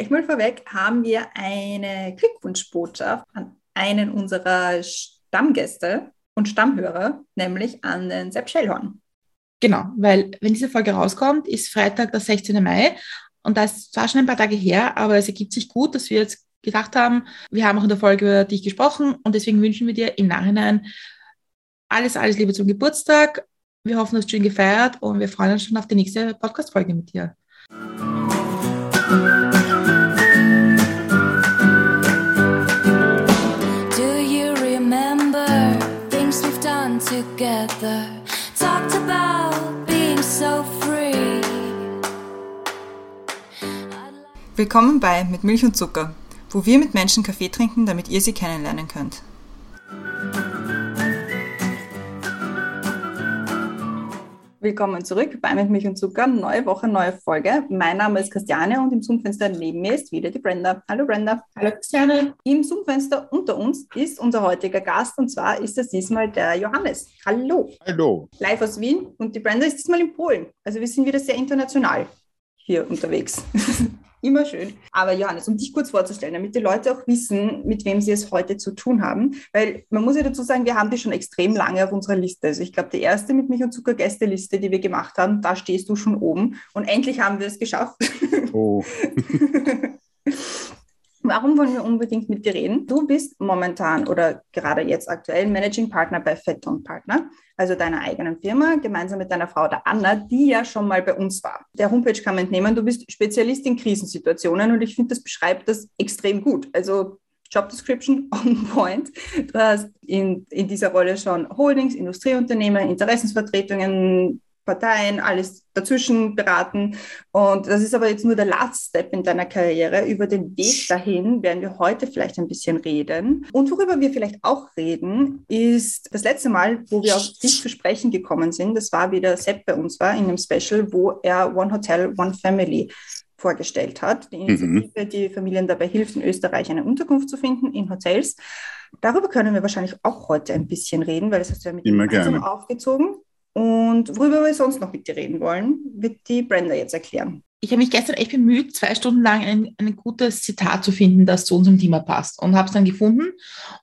gleich mal vorweg haben wir eine Glückwunschbotschaft an einen unserer Stammgäste und Stammhörer, nämlich an den Sepp Schellhorn. Genau, weil wenn diese Folge rauskommt, ist Freitag, der 16. Mai. Und da ist zwar schon ein paar Tage her, aber es ergibt sich gut, dass wir jetzt gedacht haben, wir haben auch in der Folge über dich gesprochen und deswegen wünschen wir dir im Nachhinein alles, alles Liebe zum Geburtstag. Wir hoffen, du hast schön gefeiert und wir freuen uns schon auf die nächste Podcast-Folge mit dir. Together? Talked about being so free. Willkommen bei Mit Milch und Zucker, wo wir mit Menschen Kaffee trinken, damit ihr sie kennenlernen könnt. Willkommen zurück bei Mit Milch und Zucker. Neue Woche, neue Folge. Mein Name ist Christiane und im Zoom-Fenster neben mir ist wieder die Brenda. Hallo Brenda. Hallo Christiane. Im Zoom-Fenster unter uns ist unser heutiger Gast und zwar ist das diesmal der Johannes. Hallo. Hallo. Live aus Wien und die Brenda ist diesmal in Polen. Also wir sind wieder sehr international hier unterwegs. Immer schön. Aber Johannes, um dich kurz vorzustellen, damit die Leute auch wissen, mit wem sie es heute zu tun haben, weil man muss ja dazu sagen, wir haben dich schon extrem lange auf unserer Liste. Also ich glaube, die erste mit Milch und Zucker Gästeliste, die wir gemacht haben, da stehst du schon oben und endlich haben wir es geschafft. Oh. Warum wollen wir unbedingt mit dir reden? Du bist momentan oder gerade jetzt aktuell Managing Partner bei Fetton Partner, also deiner eigenen Firma, gemeinsam mit deiner Frau, der Anna, die ja schon mal bei uns war. Der Homepage kann man entnehmen, du bist Spezialist in Krisensituationen und ich finde, das beschreibt das extrem gut. Also Job Description on point. Du hast in, in dieser Rolle schon Holdings, Industrieunternehmen, Interessensvertretungen, Parteien, alles dazwischen beraten. Und das ist aber jetzt nur der Last Step in deiner Karriere. Über den Weg dahin werden wir heute vielleicht ein bisschen reden. Und worüber wir vielleicht auch reden, ist das letzte Mal, wo wir auf dich zu sprechen gekommen sind. Das war, wie der Sepp bei uns war, in einem Special, wo er One Hotel, One Family vorgestellt hat. Die Initiative, die Familien dabei hilft, in Österreich eine Unterkunft zu finden in Hotels. Darüber können wir wahrscheinlich auch heute ein bisschen reden, weil das hast du ja mit Immer gemeinsam gerne. aufgezogen. Und worüber wir sonst noch mit dir reden wollen, wird die Brenda jetzt erklären. Ich habe mich gestern echt bemüht, zwei Stunden lang ein, ein gutes Zitat zu finden, das zu unserem Thema passt. Und habe es dann gefunden.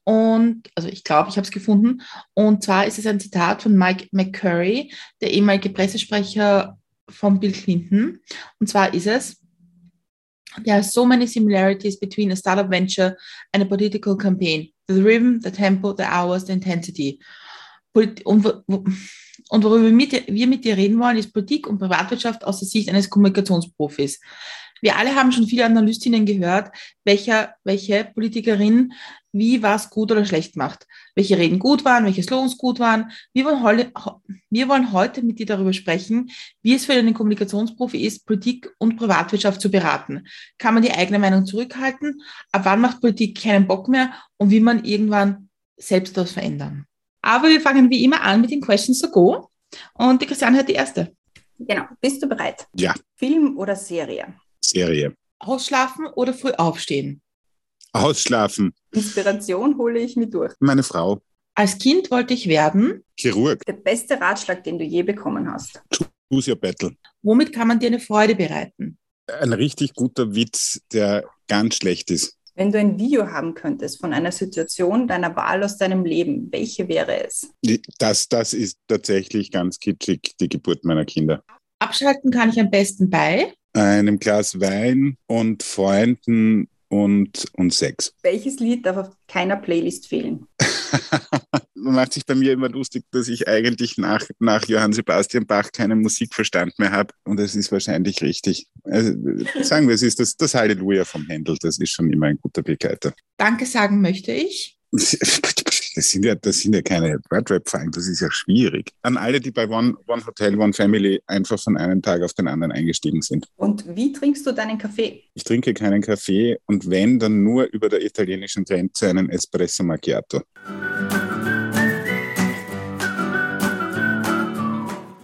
Und, also ich glaube, ich habe es gefunden. Und zwar ist es ein Zitat von Mike McCurry, der ehemalige Pressesprecher von Bill Clinton. Und zwar ist es, There are so many similarities between a startup venture and a political campaign. The rhythm, the tempo, the hours, the intensity. Und, und worüber wir mit, dir reden wollen, ist Politik und Privatwirtschaft aus der Sicht eines Kommunikationsprofis. Wir alle haben schon viele Analystinnen gehört, welcher, welche Politikerin wie was gut oder schlecht macht. Welche Reden gut waren, welche Slogans gut waren. Wir wollen, heule, wir wollen heute mit dir darüber sprechen, wie es für einen Kommunikationsprofi ist, Politik und Privatwirtschaft zu beraten. Kann man die eigene Meinung zurückhalten? Ab wann macht Politik keinen Bock mehr? Und wie man irgendwann selbst das verändern? Aber wir fangen wie immer an mit den Questions to go. Und die Christiane hat die erste. Genau, bist du bereit? Ja, Film oder Serie? Serie. Ausschlafen oder früh aufstehen? Ausschlafen. Inspiration hole ich mir durch. Meine Frau. Als Kind wollte ich werden. Chirurg. Der beste Ratschlag, den du je bekommen hast. Choose your battle. Womit kann man dir eine Freude bereiten? Ein richtig guter Witz, der ganz schlecht ist. Wenn du ein Video haben könntest von einer Situation deiner Wahl aus deinem Leben, welche wäre es? Das, das ist tatsächlich ganz kitschig, die Geburt meiner Kinder. Abschalten kann ich am besten bei. Einem Glas Wein und Freunden und, und Sex. Welches Lied darf auf keiner Playlist fehlen? Man macht sich bei mir immer lustig, dass ich eigentlich nach, nach Johann Sebastian Bach keinen Musikverstand mehr habe. Und das ist wahrscheinlich richtig. Also, sagen wir, es ist das, das Halleluja vom Händel. Das ist schon immer ein guter Begleiter. Danke sagen möchte ich. Das sind ja, das sind ja keine Wordrap-Fragen, das ist ja schwierig. An alle, die bei One, One Hotel, One Family einfach von einem Tag auf den anderen eingestiegen sind. Und wie trinkst du deinen Kaffee? Ich trinke keinen Kaffee und wenn, dann nur über der italienischen Grenze einen Espresso Macchiato.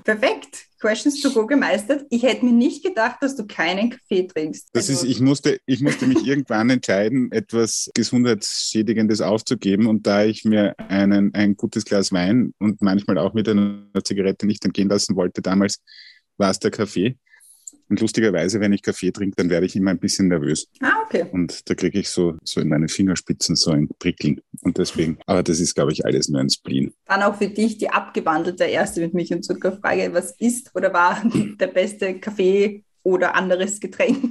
Perfekt. Questions to go gemeistert. Ich hätte mir nicht gedacht, dass du keinen Kaffee trinkst. Das Also, ist, ich musste, ich musste mich irgendwann entscheiden, etwas Gesundheitsschädigendes aufzugeben. Und da ich mir einen, ein gutes Glas Wein und manchmal auch mit einer Zigarette nicht entgehen lassen wollte, damals war es der Kaffee. Und lustigerweise, wenn ich Kaffee trinke, dann werde ich immer ein bisschen nervös. Ah, okay. Und da kriege ich so, so in meine Fingerspitzen so ein Prickeln. Und deswegen, aber das ist, glaube ich, alles nur ein Spleen. Dann auch für dich die abgewandelte erste mit Milch und Zuckerfrage. Was ist oder war der beste Kaffee oder anderes Getränk,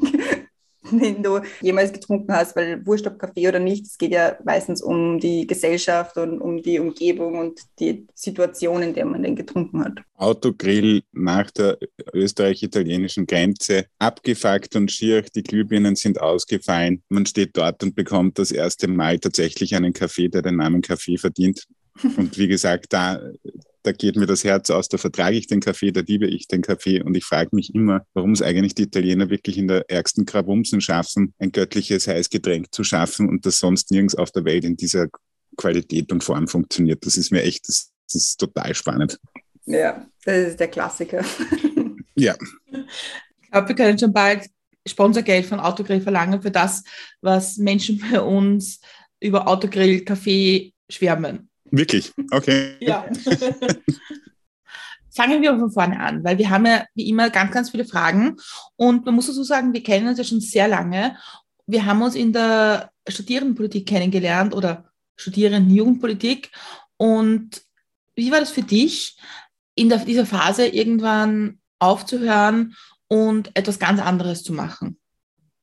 den du jemals getrunken hast, weil Wurscht ob Kaffee oder nicht, es geht ja meistens um die Gesellschaft und um die Umgebung und die Situation, in der man den getrunken hat. Autogrill nach der österreich-italienischen Grenze, abgefuckt und schier, die Glühbirnen sind ausgefallen. Man steht dort und bekommt das erste Mal tatsächlich einen Kaffee, der den Namen Kaffee verdient. Und wie gesagt, da, da geht mir das Herz aus, da vertrage ich den Kaffee, da liebe ich den Kaffee und ich frage mich immer, warum es eigentlich die Italiener wirklich in der ärgsten Grabumsen schaffen, ein göttliches Heißgetränk zu schaffen und das sonst nirgends auf der Welt in dieser Qualität und Form funktioniert. Das ist mir echt, das, das ist total spannend. Ja, das ist der Klassiker. Ja. Ich glaube, wir können schon bald Sponsorgeld von Autogrill verlangen für das, was Menschen bei uns über Autogrill Kaffee schwärmen. Wirklich? Okay. Ja. Fangen wir von vorne an, weil wir haben ja wie immer ganz, ganz viele Fragen und man muss dazu sagen, wir kennen uns ja schon sehr lange. Wir haben uns in der Studierendenpolitik kennengelernt oder Studierenden-Jugendpolitik und wie war das für dich, in der, dieser Phase irgendwann aufzuhören und etwas ganz anderes zu machen?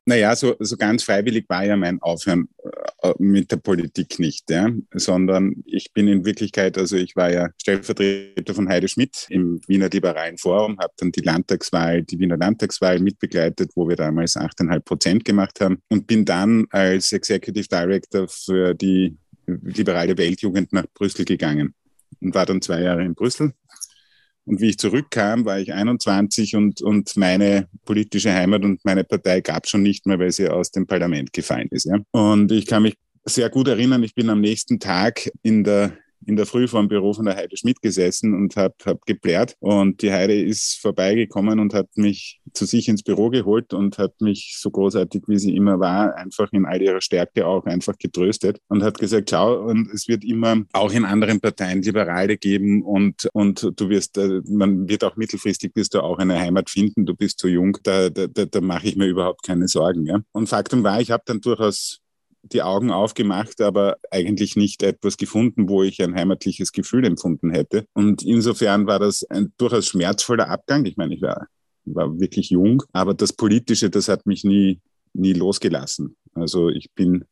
Naja, so, so ganz freiwillig war ja mein Aufhören äh, mit der Politik nicht, ja, sondern ich bin in Wirklichkeit, also ich war ja Stellvertreter von Heide Schmidt im Wiener Liberalen Forum, habe dann die Landtagswahl, die Wiener Landtagswahl mitbegleitet, wo wir damals 8,5 Prozent gemacht haben und bin dann als Executive Director für die liberale Weltjugend nach Brüssel gegangen und war dann zwei Jahre in Brüssel und wie ich zurückkam, war ich 21 und, und meine politische Heimat und meine Partei gab es schon nicht mehr, weil sie aus dem Parlament gefallen ist. Ja. Und ich kann mich sehr gut erinnern, ich bin am nächsten Tag in der in der Früh vor dem Büro von der Heide Schmidt gesessen und habe hab geplärt. Und die Heide ist vorbeigekommen und hat mich zu sich ins Büro geholt und hat mich so großartig, wie sie immer war, einfach in all ihrer Stärke auch einfach getröstet und hat gesagt, schau, und es wird immer auch in anderen Parteien Liberale geben und, und du wirst, äh, man wird auch mittelfristig wirst du auch eine Heimat finden, du bist zu jung, da, da, da, da mache ich mir überhaupt keine Sorgen. Ja? Und Faktum war, ich habe dann durchaus die Augen aufgemacht, aber eigentlich nicht etwas gefunden, wo ich ein heimatliches Gefühl empfunden hätte. Und insofern war das ein durchaus schmerzvoller Abgang. Ich meine, ich war, war wirklich jung, aber das Politische, das hat mich nie, nie losgelassen. Also ich bin,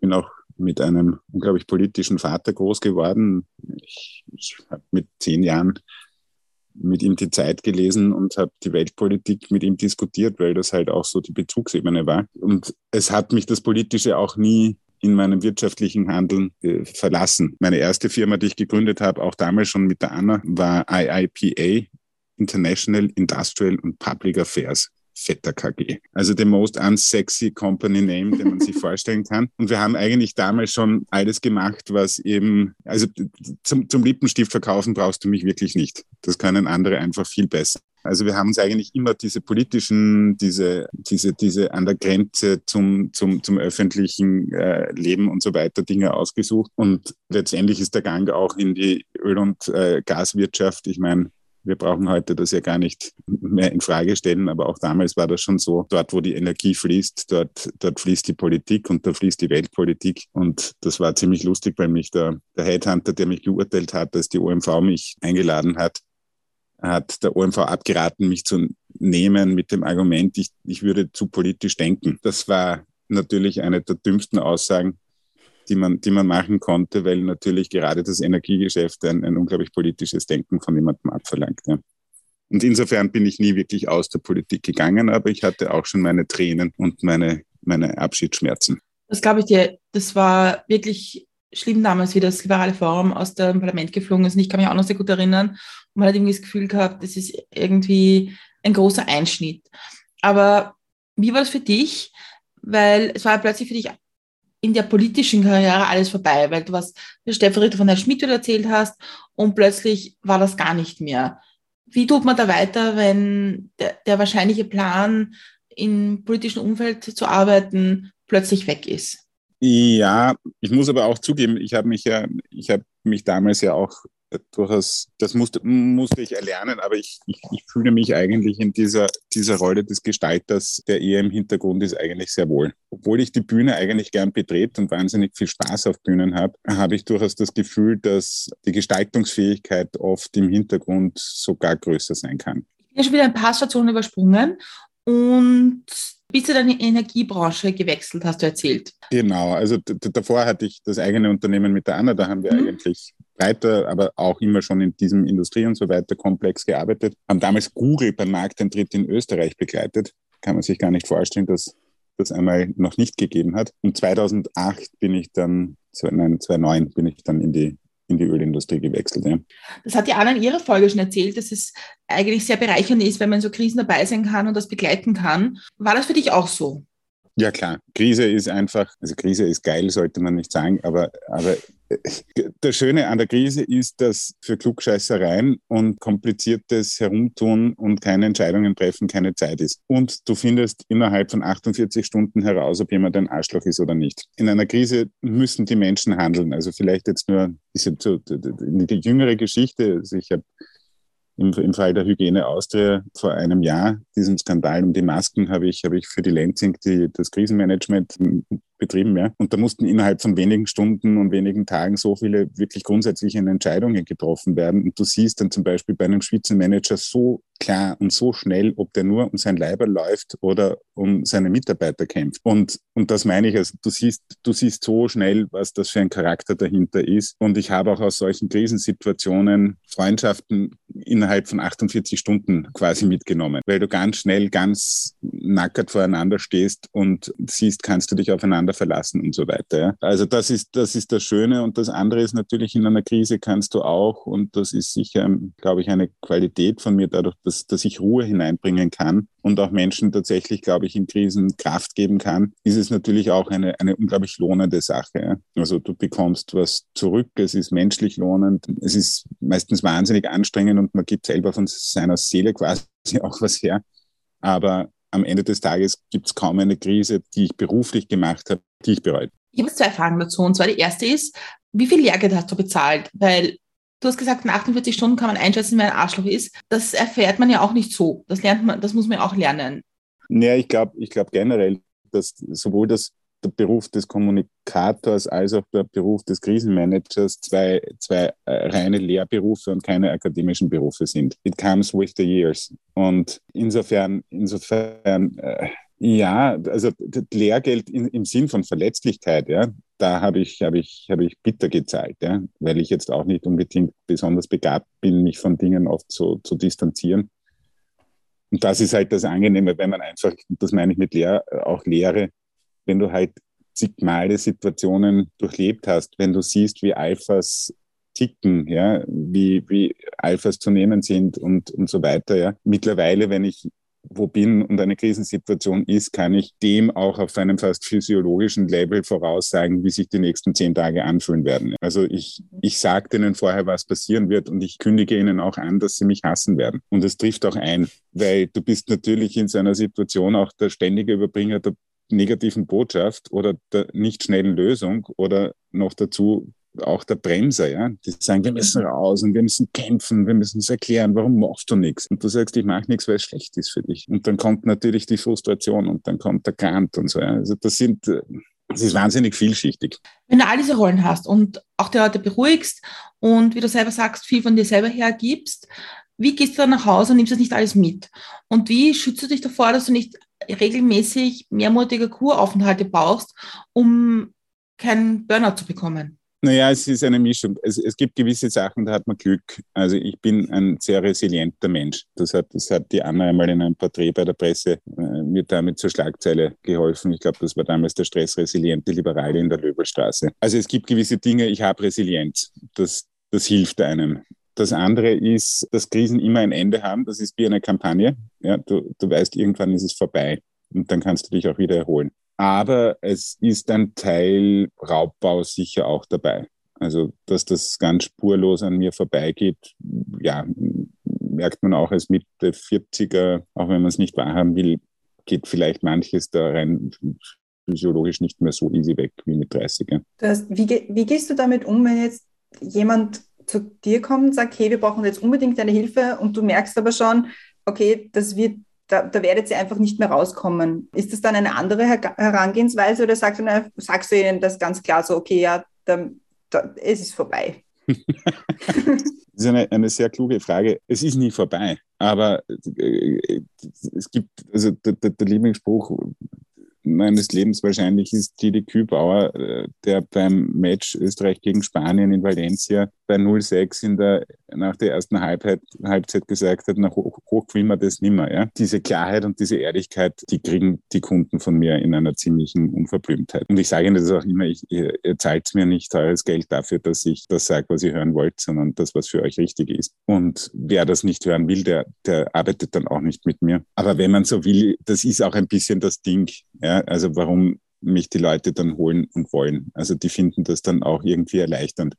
bin auch mit einem unglaublich politischen Vater groß geworden. Ich, ich habe mit zehn Jahren mit ihm die Zeit gelesen und habe die Weltpolitik mit ihm diskutiert, weil das halt auch so die Bezugsebene war. Und es hat mich das Politische auch nie in meinem wirtschaftlichen Handeln äh, verlassen. Meine erste Firma, die ich gegründet habe, auch damals schon mit der Anna, war IIPA, International Industrial and Public Affairs. Vetter KG. Also the most unsexy company name, den man sich vorstellen kann. Und wir haben eigentlich damals schon alles gemacht, was eben, also zum, zum Lippenstift verkaufen brauchst du mich wirklich nicht. Das können andere einfach viel besser. Also wir haben uns eigentlich immer diese politischen, diese, diese, diese an der Grenze zum, zum, zum öffentlichen äh, Leben und so weiter Dinge ausgesucht. Und letztendlich ist der Gang auch in die Öl- und äh, Gaswirtschaft. Ich meine, wir brauchen heute das ja gar nicht mehr in Frage stellen, aber auch damals war das schon so. Dort, wo die Energie fließt, dort, dort fließt die Politik und da fließt die Weltpolitik. Und das war ziemlich lustig, weil mich der, der Headhunter, der mich geurteilt hat, dass die OMV mich eingeladen hat, hat der OMV abgeraten, mich zu nehmen mit dem Argument, ich, ich würde zu politisch denken. Das war natürlich eine der dümmsten Aussagen, die man, die man machen konnte, weil natürlich gerade das Energiegeschäft ein, ein unglaublich politisches Denken von jemandem abverlangt. Ja. Und insofern bin ich nie wirklich aus der Politik gegangen, aber ich hatte auch schon meine Tränen und meine, meine Abschiedsschmerzen. Das glaube ich dir. Das war wirklich schlimm damals, wie das liberale Forum aus dem Parlament geflogen ist. Und ich kann mich auch noch sehr gut erinnern. Und man hat irgendwie das Gefühl gehabt, das ist irgendwie ein großer Einschnitt. Aber wie war das für dich? Weil es war plötzlich für dich in der politischen Karriere alles vorbei, weil du was der Stellvertreter von Herrn Schmidt erzählt hast und plötzlich war das gar nicht mehr. Wie tut man da weiter, wenn der, der wahrscheinliche Plan, im politischen Umfeld zu arbeiten, plötzlich weg ist? Ja, ich muss aber auch zugeben, ich habe mich ja, ich habe mich damals ja auch durchaus, das musste, musste ich erlernen, aber ich, ich, ich fühle mich eigentlich in dieser, dieser Rolle des Gestalters, der eher im Hintergrund ist, eigentlich sehr wohl. Obwohl ich die Bühne eigentlich gern betrete und wahnsinnig viel Spaß auf Bühnen habe, habe ich durchaus das Gefühl, dass die Gestaltungsfähigkeit oft im Hintergrund sogar größer sein kann. Ich bin schon wieder ein paar Stationen übersprungen und bis du deine Energiebranche gewechselt, hast du erzählt. Genau, also davor hatte ich das eigene Unternehmen mit der Anna, da haben wir mhm. eigentlich breiter, aber auch immer schon in diesem Industrie- und so weiter Komplex gearbeitet. Haben damals Google beim Markteintritt in Österreich begleitet. Kann man sich gar nicht vorstellen, dass das einmal noch nicht gegeben hat. Und 2008 bin ich dann, nein, 2009 bin ich dann in die in die Ölindustrie gewechselt. Ja. Das hat die Anna in ihrer Folge schon erzählt, dass es eigentlich sehr bereichernd ist, wenn man so Krisen dabei sein kann und das begleiten kann. War das für dich auch so? Ja klar, Krise ist einfach, also Krise ist geil, sollte man nicht sagen, aber, aber das Schöne an der Krise ist, dass für Klugscheißereien und kompliziertes Herumtun und keine Entscheidungen treffen keine Zeit ist. Und du findest innerhalb von 48 Stunden heraus, ob jemand ein Arschloch ist oder nicht. In einer Krise müssen die Menschen handeln. Also vielleicht jetzt nur diese, die jüngere Geschichte. Also ich habe im, im Fall der Hygiene Austria vor einem Jahr, diesem Skandal um die Masken, habe ich, habe ich für die Lenzing die, das Krisenmanagement betrieben. Ja. Und da mussten innerhalb von wenigen Stunden und wenigen Tagen so viele wirklich grundsätzliche Entscheidungen getroffen werden. Und du siehst dann zum Beispiel bei einem Spitzenmanager so klar und so schnell, ob der nur um sein Leiber läuft oder um seine Mitarbeiter kämpft. Und, und das meine ich, also du siehst, du siehst so schnell, was das für ein Charakter dahinter ist. Und ich habe auch aus solchen Krisensituationen Freundschaften innerhalb von 48 Stunden quasi mitgenommen, weil du ganz schnell, ganz nackert voreinander stehst und siehst, kannst du dich aufeinander verlassen und so weiter. Also das ist, das ist das Schöne. Und das andere ist natürlich, in einer Krise kannst du auch, und das ist sicher, glaube ich, eine Qualität von mir dadurch, dass dass, dass ich Ruhe hineinbringen kann und auch Menschen tatsächlich, glaube ich, in Krisen Kraft geben kann, ist es natürlich auch eine, eine unglaublich lohnende Sache. Also du bekommst was zurück, es ist menschlich lohnend, es ist meistens wahnsinnig anstrengend und man gibt selber von seiner Seele quasi auch was her. Aber am Ende des Tages gibt es kaum eine Krise, die ich beruflich gemacht habe, die ich bereue. Ich habe zwei Fragen dazu. Und zwar die erste ist, wie viel Lehrgeld hast du bezahlt? Weil Du hast gesagt, in 48 Stunden kann man einschätzen, wer ein Arschloch ist. Das erfährt man ja auch nicht so. Das lernt man, das muss man ja auch lernen. Ja, ich glaube ich glaub generell, dass sowohl das, der Beruf des Kommunikators als auch der Beruf des Krisenmanagers zwei, zwei äh, reine Lehrberufe und keine akademischen Berufe sind. It comes with the years. Und insofern, insofern äh, ja, also Lehrgeld in, im Sinn von Verletzlichkeit, ja, da habe ich, habe ich, habe ich bitter gezahlt, ja, weil ich jetzt auch nicht unbedingt besonders begabt bin, mich von Dingen oft so zu distanzieren. Und das ist halt das Angenehme, wenn man einfach, das meine ich mit Lehr, auch Lehre, wenn du halt zigmale Situationen durchlebt hast, wenn du siehst, wie Alphas ticken, ja, wie, wie Alphas zu nehmen sind und, und so weiter, ja. Mittlerweile, wenn ich wo bin und eine Krisensituation ist, kann ich dem auch auf einem fast physiologischen Level voraussagen, wie sich die nächsten zehn Tage anfühlen werden. Also ich, ich sage denen vorher, was passieren wird und ich kündige ihnen auch an, dass sie mich hassen werden. Und es trifft auch ein, weil du bist natürlich in so einer Situation auch der ständige Überbringer der negativen Botschaft oder der nicht schnellen Lösung oder noch dazu auch der Bremser, ja, die sagen, wir müssen raus und wir müssen kämpfen, wir müssen es erklären, warum machst du nichts? Und du sagst, ich mache nichts, weil es schlecht ist für dich. Und dann kommt natürlich die Frustration und dann kommt der Kant und so. Ja. Also das sind, das ist wahnsinnig vielschichtig. Wenn du all diese Rollen hast und auch die Leute beruhigst und wie du selber sagst, viel von dir selber hergibst, wie gehst du dann nach Hause und nimmst das nicht alles mit? Und wie schützt du dich davor, dass du nicht regelmäßig mehrmonatige Kuraufenthalte brauchst, um keinen Burnout zu bekommen? Naja, es ist eine Mischung. Es, es gibt gewisse Sachen, da hat man Glück. Also ich bin ein sehr resilienter Mensch. Das hat, das hat die Anna einmal in einem Porträt bei der Presse äh, mir damit zur Schlagzeile geholfen. Ich glaube, das war damals der stressresiliente Liberale in der Löbelstraße. Also es gibt gewisse Dinge, ich habe Resilienz. Das, das hilft einem. Das andere ist, dass Krisen immer ein Ende haben. Das ist wie eine Kampagne. Ja, du, du weißt, irgendwann ist es vorbei und dann kannst du dich auch wieder erholen. Aber es ist ein Teil Raubbau sicher auch dabei. Also, dass das ganz spurlos an mir vorbeigeht, ja, merkt man auch als Mitte 40er, auch wenn man es nicht wahrhaben will, geht vielleicht manches da rein physiologisch nicht mehr so easy weg wie mit 30er. Das, wie, wie gehst du damit um, wenn jetzt jemand zu dir kommt und sagt, hey, wir brauchen jetzt unbedingt deine Hilfe und du merkst aber schon, okay, das wird, da, da werdet ihr einfach nicht mehr rauskommen. Ist das dann eine andere Her Herangehensweise oder sagst du, sagst du ihnen das ganz klar so, okay, ja, dann, da, es ist vorbei? das ist eine, eine sehr kluge Frage. Es ist nie vorbei, aber äh, es gibt, also der, der, der Lieblingsspruch meines Lebens wahrscheinlich ist Didi Kübauer, äh, der beim Match Österreich gegen Spanien in Valencia bei 0-6 in der, nach der ersten Halbzeit, Halbzeit gesagt hat, nach hoch, hoch man das nimmer. Ja? Diese Klarheit und diese Ehrlichkeit, die kriegen die Kunden von mir in einer ziemlichen Unverblümtheit. Und ich sage Ihnen das auch immer, ich, ihr zahlt mir nicht teures Geld dafür, dass ich das sage, was ihr hören wollt, sondern das, was für euch richtig ist. Und wer das nicht hören will, der, der arbeitet dann auch nicht mit mir. Aber wenn man so will, das ist auch ein bisschen das Ding. Ja? Also warum mich die Leute dann holen und wollen. Also die finden das dann auch irgendwie erleichternd.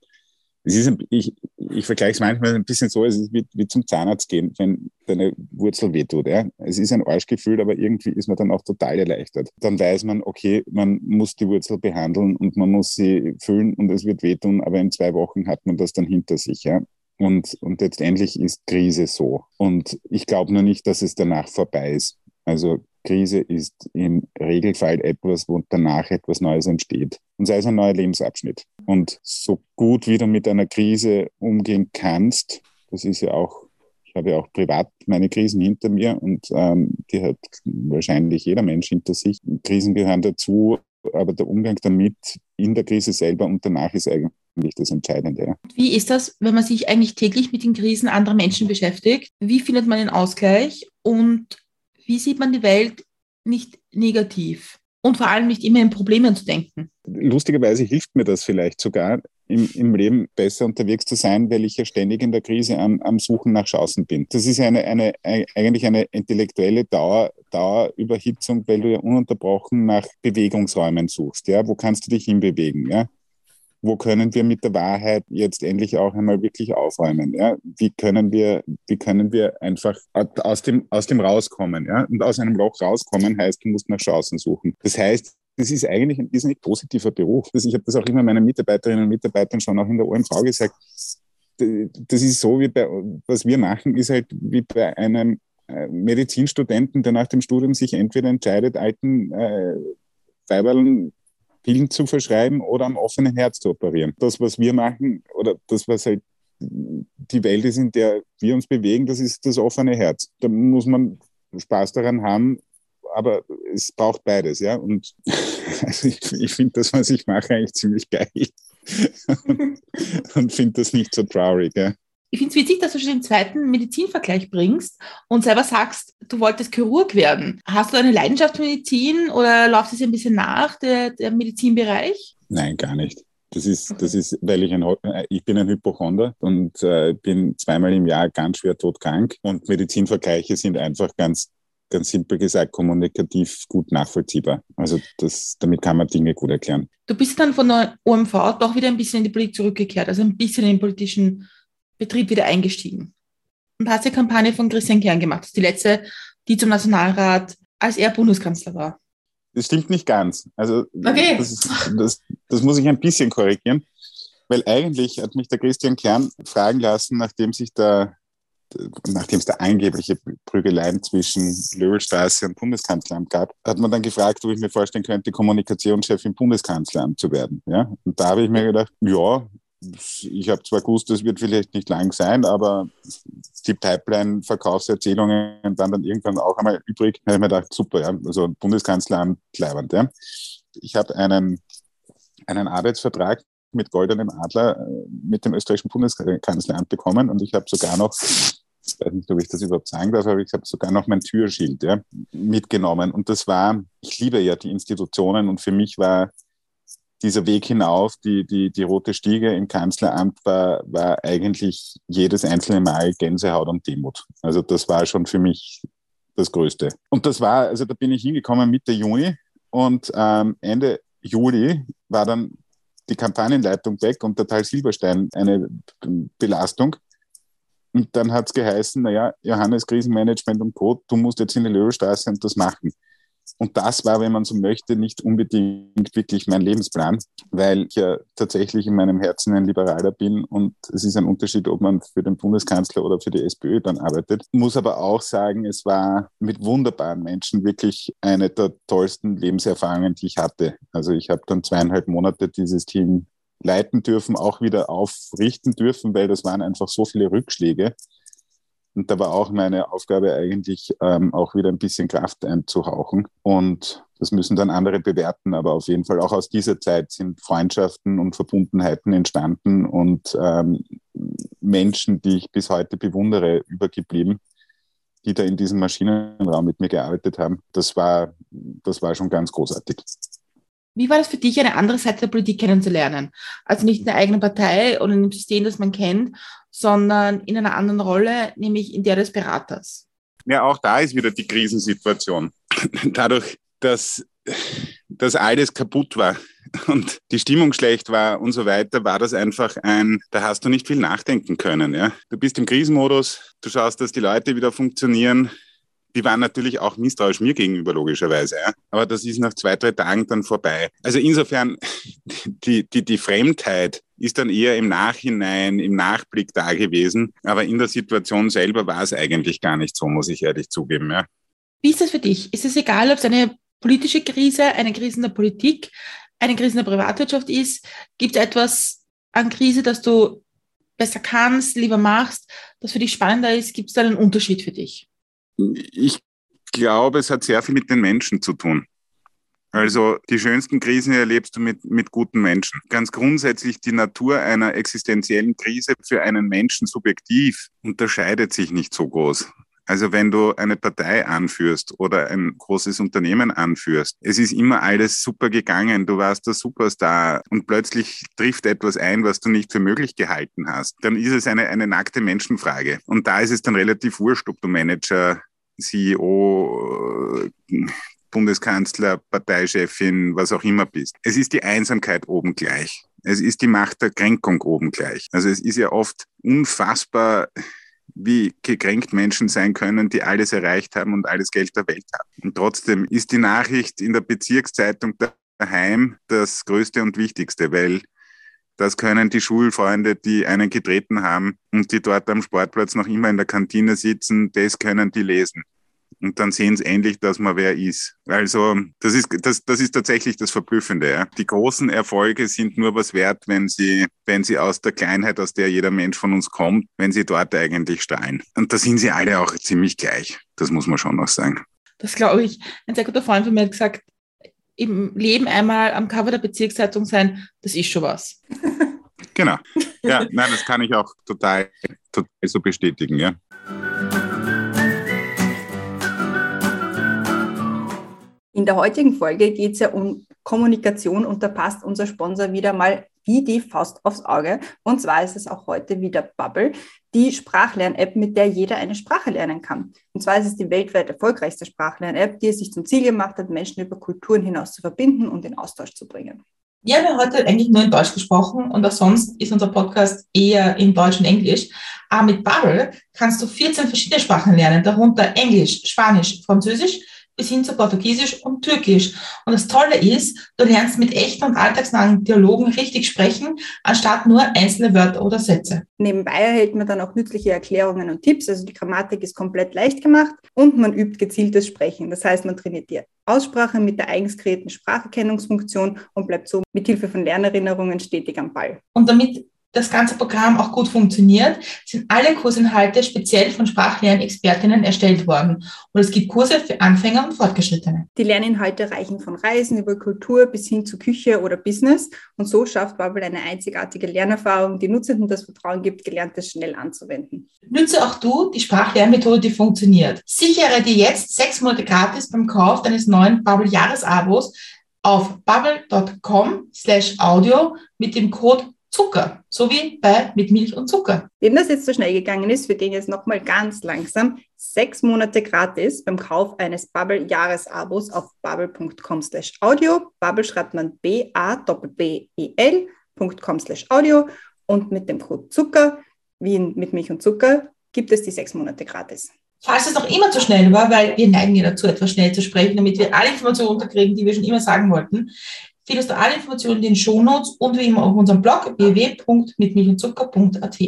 Es ist, ich, ich vergleiche es manchmal ein bisschen so, es ist wie, wie zum Zahnarzt gehen, wenn deine Wurzel wehtut. Ja? Es ist ein Arschgefühl, aber irgendwie ist man dann auch total erleichtert. Dann weiß man, okay, man muss die Wurzel behandeln und man muss sie füllen und es wird wehtun, aber in zwei Wochen hat man das dann hinter sich. Ja? Und, und letztendlich ist Krise so. Und ich glaube nur nicht, dass es danach vorbei ist. Also Krise ist im Regelfall etwas, wo danach etwas Neues entsteht. Und sei es ein neuer Lebensabschnitt. Und so gut wie du mit einer Krise umgehen kannst, das ist ja auch, ich habe ja auch privat meine Krisen hinter mir und ähm, die hat wahrscheinlich jeder Mensch hinter sich. Krisen gehören dazu, aber der Umgang damit in der Krise selber und danach ist eigentlich das Entscheidende. Wie ist das, wenn man sich eigentlich täglich mit den Krisen anderer Menschen beschäftigt? Wie findet man den Ausgleich und wie sieht man die Welt nicht negativ und vor allem nicht immer in Problemen zu denken? Lustigerweise hilft mir das vielleicht sogar, im, im Leben besser unterwegs zu sein, weil ich ja ständig in der Krise am, am Suchen nach Chancen bin. Das ist eine, eine, eigentlich eine intellektuelle Dauer, Dauerüberhitzung, weil du ja ununterbrochen nach Bewegungsräumen suchst. Ja? Wo kannst du dich hinbewegen? Ja? Wo können wir mit der Wahrheit jetzt endlich auch einmal wirklich aufräumen? Ja? Wie können wir, wie können wir einfach aus dem, aus dem rauskommen? Ja? Und aus einem Loch rauskommen heißt, du musst nach Chancen suchen. Das heißt, das ist eigentlich ein irrsinnig positiver Beruf. Ich habe das auch immer meinen Mitarbeiterinnen und Mitarbeitern schon auch in der OMV gesagt. Das ist so, wie bei, was wir machen, ist halt wie bei einem äh, Medizinstudenten, der nach dem Studium sich entweder entscheidet, alten äh, Weiberln Pillen zu verschreiben oder am offenen Herz zu operieren. Das, was wir machen oder das, was halt die Welt ist, in der wir uns bewegen, das ist das offene Herz. Da muss man Spaß daran haben, aber es braucht beides, ja. Und also ich, ich finde das, was ich mache, eigentlich ziemlich geil. und, und finde das nicht so traurig, ja. Ich finde es witzig, dass du schon den zweiten Medizinvergleich bringst und selber sagst, du wolltest Chirurg werden. Hast du eine Leidenschaft für Medizin oder läuft es ein bisschen nach, der, der Medizinbereich? Nein, gar nicht. Das ist, das ist, weil ich ein, ich bin ein Hypochonder und äh, bin zweimal im Jahr ganz schwer todkrank und Medizinvergleiche sind einfach ganz, ganz simpel gesagt kommunikativ gut nachvollziehbar. Also das, damit kann man Dinge gut erklären. Du bist dann von der OMV doch wieder ein bisschen in die Politik zurückgekehrt, also ein bisschen in den politischen Betrieb wieder eingestiegen und hast die Kampagne von Christian Kern gemacht. Das ist die letzte, die zum Nationalrat, als er Bundeskanzler war. Das stimmt nicht ganz. Also okay. das, ist, das, das muss ich ein bisschen korrigieren, weil eigentlich hat mich der Christian Kern fragen lassen, nachdem sich da nachdem es da angebliche Prügeleien zwischen Löwenstraße und Bundeskanzleramt gab, hat man dann gefragt, ob ich mir vorstellen könnte, Kommunikationschef im Bundeskanzleramt zu werden. Ja? Und da habe ich mir gedacht, ja, ich habe zwar gewusst, das wird vielleicht nicht lang sein, aber die Pipeline-Verkaufserzählungen waren dann irgendwann auch einmal übrig. Da habe ich mir gedacht, super, ja, also Bundeskanzleramt leibend. Ja. Ich habe einen, einen Arbeitsvertrag mit goldenem Adler äh, mit dem österreichischen Bundeskanzleramt bekommen und ich habe sogar noch ich weiß nicht, ob ich das überhaupt sagen darf, aber ich habe sogar noch mein Türschild ja, mitgenommen. Und das war, ich liebe ja die Institutionen und für mich war dieser Weg hinauf, die, die, die rote Stiege im Kanzleramt war, war eigentlich jedes einzelne Mal Gänsehaut und Demut. Also das war schon für mich das Größte. Und das war, also da bin ich hingekommen Mitte Juni und ähm, Ende Juli war dann die Kampagnenleitung weg und der Teil Silberstein eine Belastung. Und dann hat es geheißen, naja, Johannes Krisenmanagement und Co., du musst jetzt in die Löwestraße und das machen. Und das war, wenn man so möchte, nicht unbedingt wirklich mein Lebensplan, weil ich ja tatsächlich in meinem Herzen ein Liberaler bin und es ist ein Unterschied, ob man für den Bundeskanzler oder für die SPÖ dann arbeitet. Muss aber auch sagen, es war mit wunderbaren Menschen wirklich eine der tollsten Lebenserfahrungen, die ich hatte. Also ich habe dann zweieinhalb Monate dieses Team leiten dürfen, auch wieder aufrichten dürfen, weil das waren einfach so viele Rückschläge. Und da war auch meine Aufgabe eigentlich ähm, auch wieder ein bisschen Kraft einzuhauchen. Und das müssen dann andere bewerten. Aber auf jeden Fall auch aus dieser Zeit sind Freundschaften und Verbundenheiten entstanden und ähm, Menschen, die ich bis heute bewundere, übergeblieben, die da in diesem Maschinenraum mit mir gearbeitet haben. Das war, das war schon ganz großartig. Wie war das für dich, eine andere Seite der Politik kennenzulernen? Also nicht in der eigenen Partei oder in dem System, das man kennt, sondern in einer anderen Rolle, nämlich in der des Beraters. Ja, auch da ist wieder die Krisensituation. Dadurch, dass, dass alles kaputt war und die Stimmung schlecht war und so weiter, war das einfach ein, da hast du nicht viel nachdenken können. Ja? Du bist im Krisenmodus, du schaust, dass die Leute wieder funktionieren, die waren natürlich auch misstrauisch mir gegenüber, logischerweise. Ja. Aber das ist nach zwei, drei Tagen dann vorbei. Also insofern, die, die, die Fremdheit ist dann eher im Nachhinein, im Nachblick da gewesen. Aber in der Situation selber war es eigentlich gar nicht so, muss ich ehrlich zugeben. Ja. Wie ist das für dich? Ist es egal, ob es eine politische Krise, eine Krise in der Politik, eine Krise in der Privatwirtschaft ist? Gibt es etwas an Krise, das du besser kannst, lieber machst, das für dich spannender ist? Gibt es da einen Unterschied für dich? Ich glaube, es hat sehr viel mit den Menschen zu tun. Also die schönsten Krisen erlebst du mit, mit guten Menschen. Ganz grundsätzlich die Natur einer existenziellen Krise für einen Menschen subjektiv unterscheidet sich nicht so groß. Also wenn du eine Partei anführst oder ein großes Unternehmen anführst, es ist immer alles super gegangen, du warst der Superstar und plötzlich trifft etwas ein, was du nicht für möglich gehalten hast, dann ist es eine, eine nackte Menschenfrage. Und da ist es dann relativ wurscht, ob du Manager, CEO, Bundeskanzler, Parteichefin, was auch immer bist. Es ist die Einsamkeit oben gleich. Es ist die Macht der Kränkung oben gleich. Also es ist ja oft unfassbar wie gekränkt Menschen sein können, die alles erreicht haben und alles Geld der Welt haben. Und trotzdem ist die Nachricht in der Bezirkszeitung daheim das Größte und Wichtigste, weil das können die Schulfreunde, die einen getreten haben und die dort am Sportplatz noch immer in der Kantine sitzen, das können die lesen und dann sehen sie endlich, dass man wer ist. Also das ist, das, das ist tatsächlich das Verblüffende. Ja. Die großen Erfolge sind nur was wert, wenn sie, wenn sie aus der Kleinheit, aus der jeder Mensch von uns kommt, wenn sie dort eigentlich strahlen. Und da sind sie alle auch ziemlich gleich. Das muss man schon noch sagen. Das glaube ich. Ein sehr guter Freund von mir hat gesagt, im Leben einmal am Cover der Bezirkszeitung sein, das ist schon was. Genau. Ja, nein, das kann ich auch total, total so bestätigen, ja. In der heutigen Folge geht es ja um Kommunikation und da passt unser Sponsor wieder mal wie die Faust aufs Auge. Und zwar ist es auch heute wieder Bubble, die Sprachlern-App, mit der jeder eine Sprache lernen kann. Und zwar ist es die weltweit erfolgreichste Sprachlern-App, die es sich zum Ziel gemacht hat, Menschen über Kulturen hinaus zu verbinden und in Austausch zu bringen. Ja, wir haben heute eigentlich nur in Deutsch gesprochen und auch sonst ist unser Podcast eher in Deutsch und Englisch. Aber mit Bubble kannst du 14 verschiedene Sprachen lernen, darunter Englisch, Spanisch, Französisch, hin zu Portugiesisch und Türkisch. Und das Tolle ist, du lernst mit echten und alltagsnahen Dialogen richtig sprechen, anstatt nur einzelne Wörter oder Sätze. Nebenbei erhält man dann auch nützliche Erklärungen und Tipps. Also die Grammatik ist komplett leicht gemacht und man übt gezieltes Sprechen. Das heißt, man trainiert die Aussprache mit der eigens kreierten Spracherkennungsfunktion und bleibt so mit Hilfe von Lernerinnerungen stetig am Ball. Und damit das ganze Programm auch gut funktioniert, sind alle Kursinhalte speziell von Sprachlernexpertinnen erstellt worden. Und es gibt Kurse für Anfänger und Fortgeschrittene. Die Lerninhalte reichen von Reisen über Kultur bis hin zu Küche oder Business. Und so schafft Bubble eine einzigartige Lernerfahrung, die Nutzenden das Vertrauen gibt, Gelerntes schnell anzuwenden. Nütze auch du die Sprachlernmethode, die funktioniert. Sichere dir jetzt sechs Monate gratis beim Kauf deines neuen Bubble Jahresabos auf bubble.com slash audio mit dem Code Zucker, so wie bei mit Milch und Zucker. Wem das jetzt so schnell gegangen ist, für den jetzt nochmal ganz langsam sechs Monate gratis beim Kauf eines Bubble-Jahresabos auf bubble.com slash audio. Bubble schreibt man b-a-b-b-e-l.com slash audio und mit dem Code Zucker, wie mit Milch und Zucker, gibt es die sechs Monate gratis. falls es noch immer zu schnell war, weil wir neigen ja dazu, etwas schnell zu sprechen, damit wir alle Informationen unterkriegen, die wir schon immer sagen wollten, findest du alle Informationen in den Shownotes und wie immer auf unserem Blog www.mitmilchundzucker.at.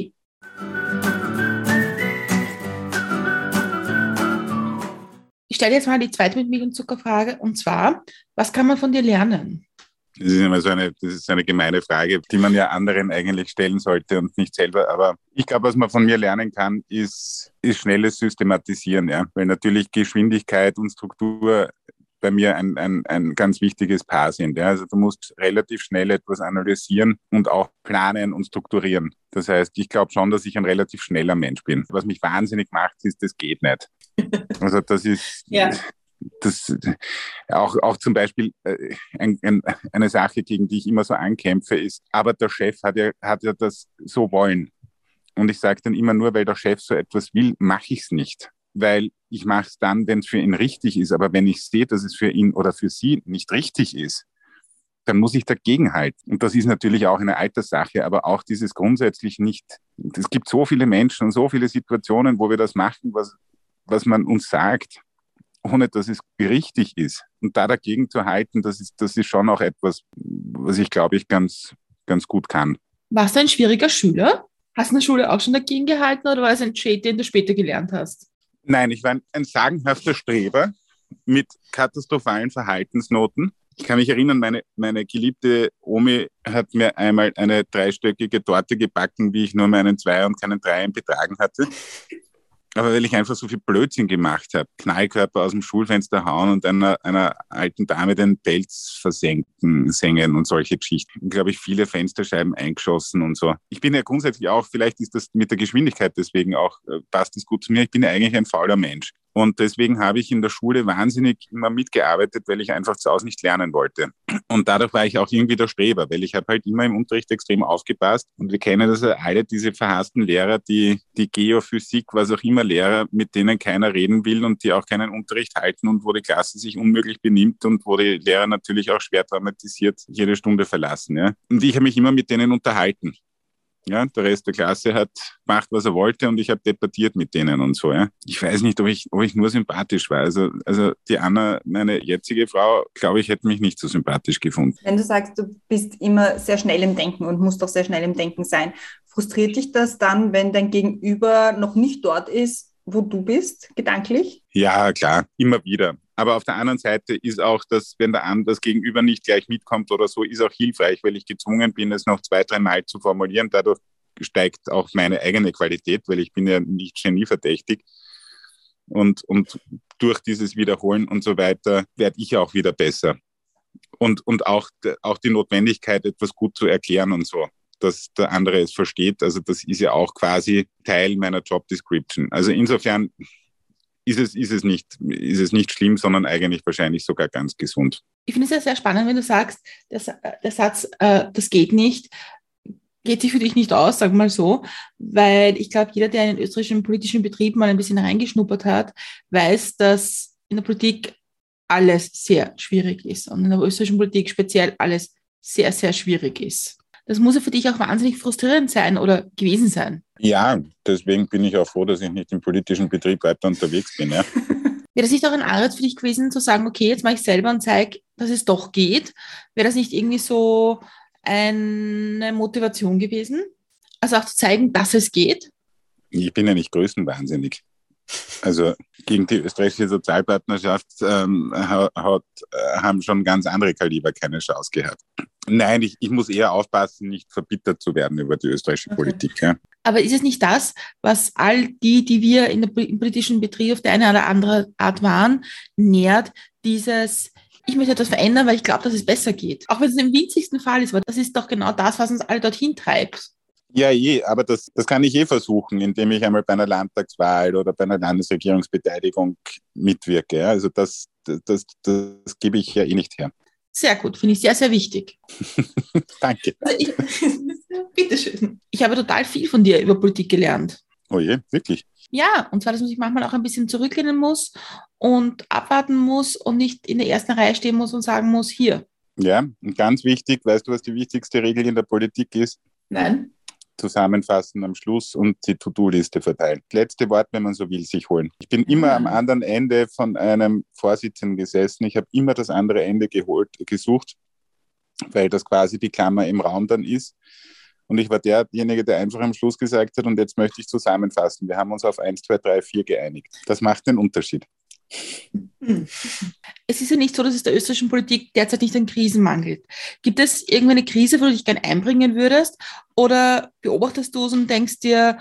Ich stelle jetzt mal die zweite mit Milch und Zucker Frage und zwar, was kann man von dir lernen? Das ist immer so eine, das ist eine gemeine Frage, die man ja anderen eigentlich stellen sollte und nicht selber. Aber ich glaube, was man von mir lernen kann, ist, ist schnelles Systematisieren, ja. Weil natürlich Geschwindigkeit und Struktur bei mir ein, ein, ein ganz wichtiges Paar sind. Ja. Also du musst relativ schnell etwas analysieren und auch planen und strukturieren. Das heißt, ich glaube schon, dass ich ein relativ schneller Mensch bin. Was mich wahnsinnig macht, ist, das geht nicht. Also das ist, ja das auch, auch zum Beispiel äh, ein, ein, eine Sache, gegen die ich immer so ankämpfe, ist, aber der Chef hat ja, hat ja das so wollen. Und ich sage dann immer nur, weil der Chef so etwas will, mache ich es nicht. Weil ich mache es dann, wenn es für ihn richtig ist. Aber wenn ich sehe, dass es für ihn oder für sie nicht richtig ist, dann muss ich dagegen halten. Und das ist natürlich auch eine Alterssache, aber auch dieses grundsätzlich nicht. Es gibt so viele Menschen und so viele Situationen, wo wir das machen, was, was man uns sagt ohne dass es richtig ist. Und da dagegen zu halten, das ist, das ist schon auch etwas, was ich glaube ich ganz, ganz gut kann. Warst du ein schwieriger Schüler? Hast du in der Schule auch schon dagegen gehalten oder war es ein Shade, den du später gelernt hast? Nein, ich war ein, sagenhafter Streber mit katastrophalen Verhaltensnoten. Ich kann mich erinnern, meine, meine geliebte Omi hat mir einmal eine dreistöckige Torte gebacken, wie ich nur meinen Zwei und keinen Dreien betragen hatte. Aber weil ich einfach so viel Blödsinn gemacht habe, Knallkörper aus dem Schulfenster hauen und einer, einer alten Dame den Pelz versenken, sengen und solche Geschichten. Glaube ich, viele Fensterscheiben eingeschossen und so. Ich bin ja grundsätzlich auch, vielleicht ist das mit der Geschwindigkeit deswegen auch, äh, passt das gut zu mir. Ich bin ja eigentlich ein fauler Mensch. Und deswegen habe ich in der Schule wahnsinnig immer mitgearbeitet, weil ich einfach zu Hause nicht lernen wollte. Und dadurch war ich auch irgendwie der Streber, weil ich habe halt immer im Unterricht extrem aufgepasst. Und wir kennen das alle, diese verhassten Lehrer, die, die Geophysik, was auch immer Lehrer, mit denen keiner reden will und die auch keinen Unterricht halten und wo die Klasse sich unmöglich benimmt und wo die Lehrer natürlich auch schwer traumatisiert jede Stunde verlassen. Ja. Und ich habe mich immer mit denen unterhalten. Ja, der Rest der Klasse hat gemacht, was er wollte und ich habe debattiert mit denen und so. Ja. Ich weiß nicht, ob ich, ob ich nur sympathisch war. Also, also die Anna, meine jetzige Frau, glaube ich, hätte mich nicht so sympathisch gefunden. Wenn du sagst, du bist immer sehr schnell im Denken und musst auch sehr schnell im Denken sein, frustriert dich das dann, wenn dein Gegenüber noch nicht dort ist, wo du bist, gedanklich? Ja, klar, immer wieder. Aber auf der anderen Seite ist auch, dass wenn der das Gegenüber nicht gleich mitkommt oder so, ist auch hilfreich, weil ich gezwungen bin, es noch zwei, drei Mal zu formulieren. Dadurch steigt auch meine eigene Qualität, weil ich bin ja nicht genieverdächtig. Und, und durch dieses Wiederholen und so weiter werde ich auch wieder besser. Und, und auch, auch die Notwendigkeit, etwas gut zu erklären und so, dass der andere es versteht. Also das ist ja auch quasi Teil meiner Job Description. Also insofern ist es, ist, es nicht, ist es nicht schlimm, sondern eigentlich wahrscheinlich sogar ganz gesund. Ich finde es ja sehr spannend, wenn du sagst, der, der Satz, äh, das geht nicht, geht sich für dich nicht aus, sag mal so, weil ich glaube, jeder, der in den österreichischen politischen Betrieb mal ein bisschen reingeschnuppert hat, weiß, dass in der Politik alles sehr schwierig ist und in der österreichischen Politik speziell alles sehr, sehr schwierig ist. Das muss ja für dich auch wahnsinnig frustrierend sein oder gewesen sein. Ja, deswegen bin ich auch froh, dass ich nicht im politischen Betrieb weiter unterwegs bin. Ja. Wäre das nicht auch ein Anreiz für dich gewesen, zu sagen, okay, jetzt mache ich selber und zeige, dass es doch geht? Wäre das nicht irgendwie so eine Motivation gewesen? Also auch zu zeigen, dass es geht? Ich bin ja nicht größenwahnsinnig. Also gegen die österreichische Sozialpartnerschaft ähm, hat, äh, haben schon ganz andere Kaliber keine Chance gehabt. Nein, ich, ich muss eher aufpassen, nicht verbittert zu werden über die österreichische okay. Politik. Ja. Aber ist es nicht das, was all die, die wir in der, im politischen Betrieb auf der eine oder andere Art waren, nährt, dieses, ich möchte etwas verändern, weil ich glaube, dass es besser geht. Auch wenn es im winzigsten Fall ist, weil das ist doch genau das, was uns alle dorthin treibt. Ja, je, aber das, das kann ich eh versuchen, indem ich einmal bei einer Landtagswahl oder bei einer Landesregierungsbeteiligung mitwirke. Also das, das, das, das gebe ich ja eh nicht her. Sehr gut, finde ich sehr, sehr wichtig. Danke. Also ich, bitteschön. Ich habe total viel von dir über Politik gelernt. Oh je, wirklich? Ja, und zwar, dass man sich manchmal auch ein bisschen zurücklehnen muss und abwarten muss und nicht in der ersten Reihe stehen muss und sagen muss, hier. Ja, und ganz wichtig, weißt du, was die wichtigste Regel in der Politik ist? Nein. Zusammenfassen am Schluss und die To-Do-Liste verteilen. Letzte Wort, wenn man so will, sich holen. Ich bin immer am anderen Ende von einem Vorsitzenden gesessen. Ich habe immer das andere Ende geholt, gesucht, weil das quasi die Klammer im Raum dann ist. Und ich war derjenige, der einfach am Schluss gesagt hat, und jetzt möchte ich zusammenfassen. Wir haben uns auf 1, 2, 3, 4 geeinigt. Das macht den Unterschied. Es ist ja nicht so, dass es der österreichischen Politik derzeit nicht an Krisen mangelt. Gibt es irgendeine Krise, wo du dich gerne einbringen würdest? Oder beobachtest du es und denkst dir,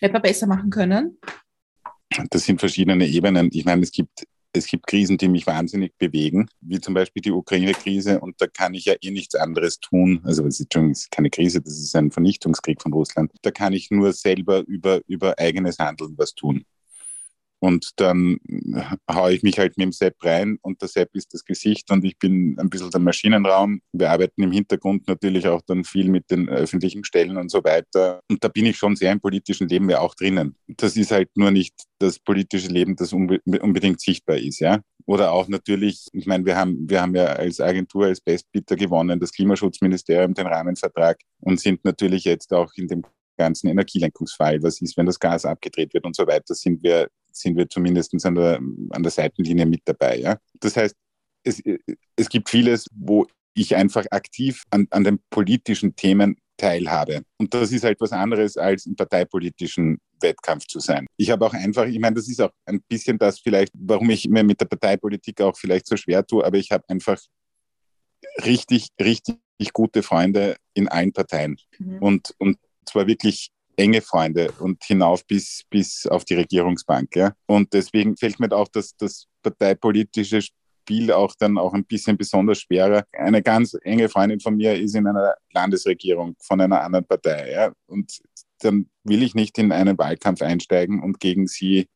hätte man besser machen können? Das sind verschiedene Ebenen. Ich meine, es gibt, es gibt Krisen, die mich wahnsinnig bewegen, wie zum Beispiel die Ukraine-Krise. Und da kann ich ja eh nichts anderes tun. Also es ist keine Krise, das ist ein Vernichtungskrieg von Russland. Da kann ich nur selber über, über eigenes Handeln was tun. Und dann haue ich mich halt mit dem Sepp rein und der Sepp ist das Gesicht und ich bin ein bisschen der Maschinenraum. Wir arbeiten im Hintergrund natürlich auch dann viel mit den öffentlichen Stellen und so weiter. Und da bin ich schon sehr im politischen Leben ja auch drinnen. Das ist halt nur nicht das politische Leben, das unbedingt sichtbar ist, ja. Oder auch natürlich, ich meine, wir haben, wir haben ja als Agentur, als Bestbieter gewonnen, das Klimaschutzministerium, den Rahmenvertrag und sind natürlich jetzt auch in dem ganzen Energielenkungsfall, was ist, wenn das Gas abgedreht wird und so weiter, sind wir, sind wir zumindest an der, an der Seitenlinie mit dabei. Ja? Das heißt, es, es gibt vieles, wo ich einfach aktiv an, an den politischen Themen teilhabe. Und das ist halt was anderes, als im parteipolitischen Wettkampf zu sein. Ich habe auch einfach, ich meine, das ist auch ein bisschen das vielleicht, warum ich mir mit der Parteipolitik auch vielleicht so schwer tue, aber ich habe einfach richtig, richtig gute Freunde in allen Parteien. Mhm. Und, und zwar wirklich enge Freunde und hinauf bis, bis auf die Regierungsbank. Ja? Und deswegen fällt mir auch das, das parteipolitische Spiel auch dann auch ein bisschen besonders schwerer. Eine ganz enge Freundin von mir ist in einer Landesregierung von einer anderen Partei. Ja? Und dann will ich nicht in einen Wahlkampf einsteigen und gegen sie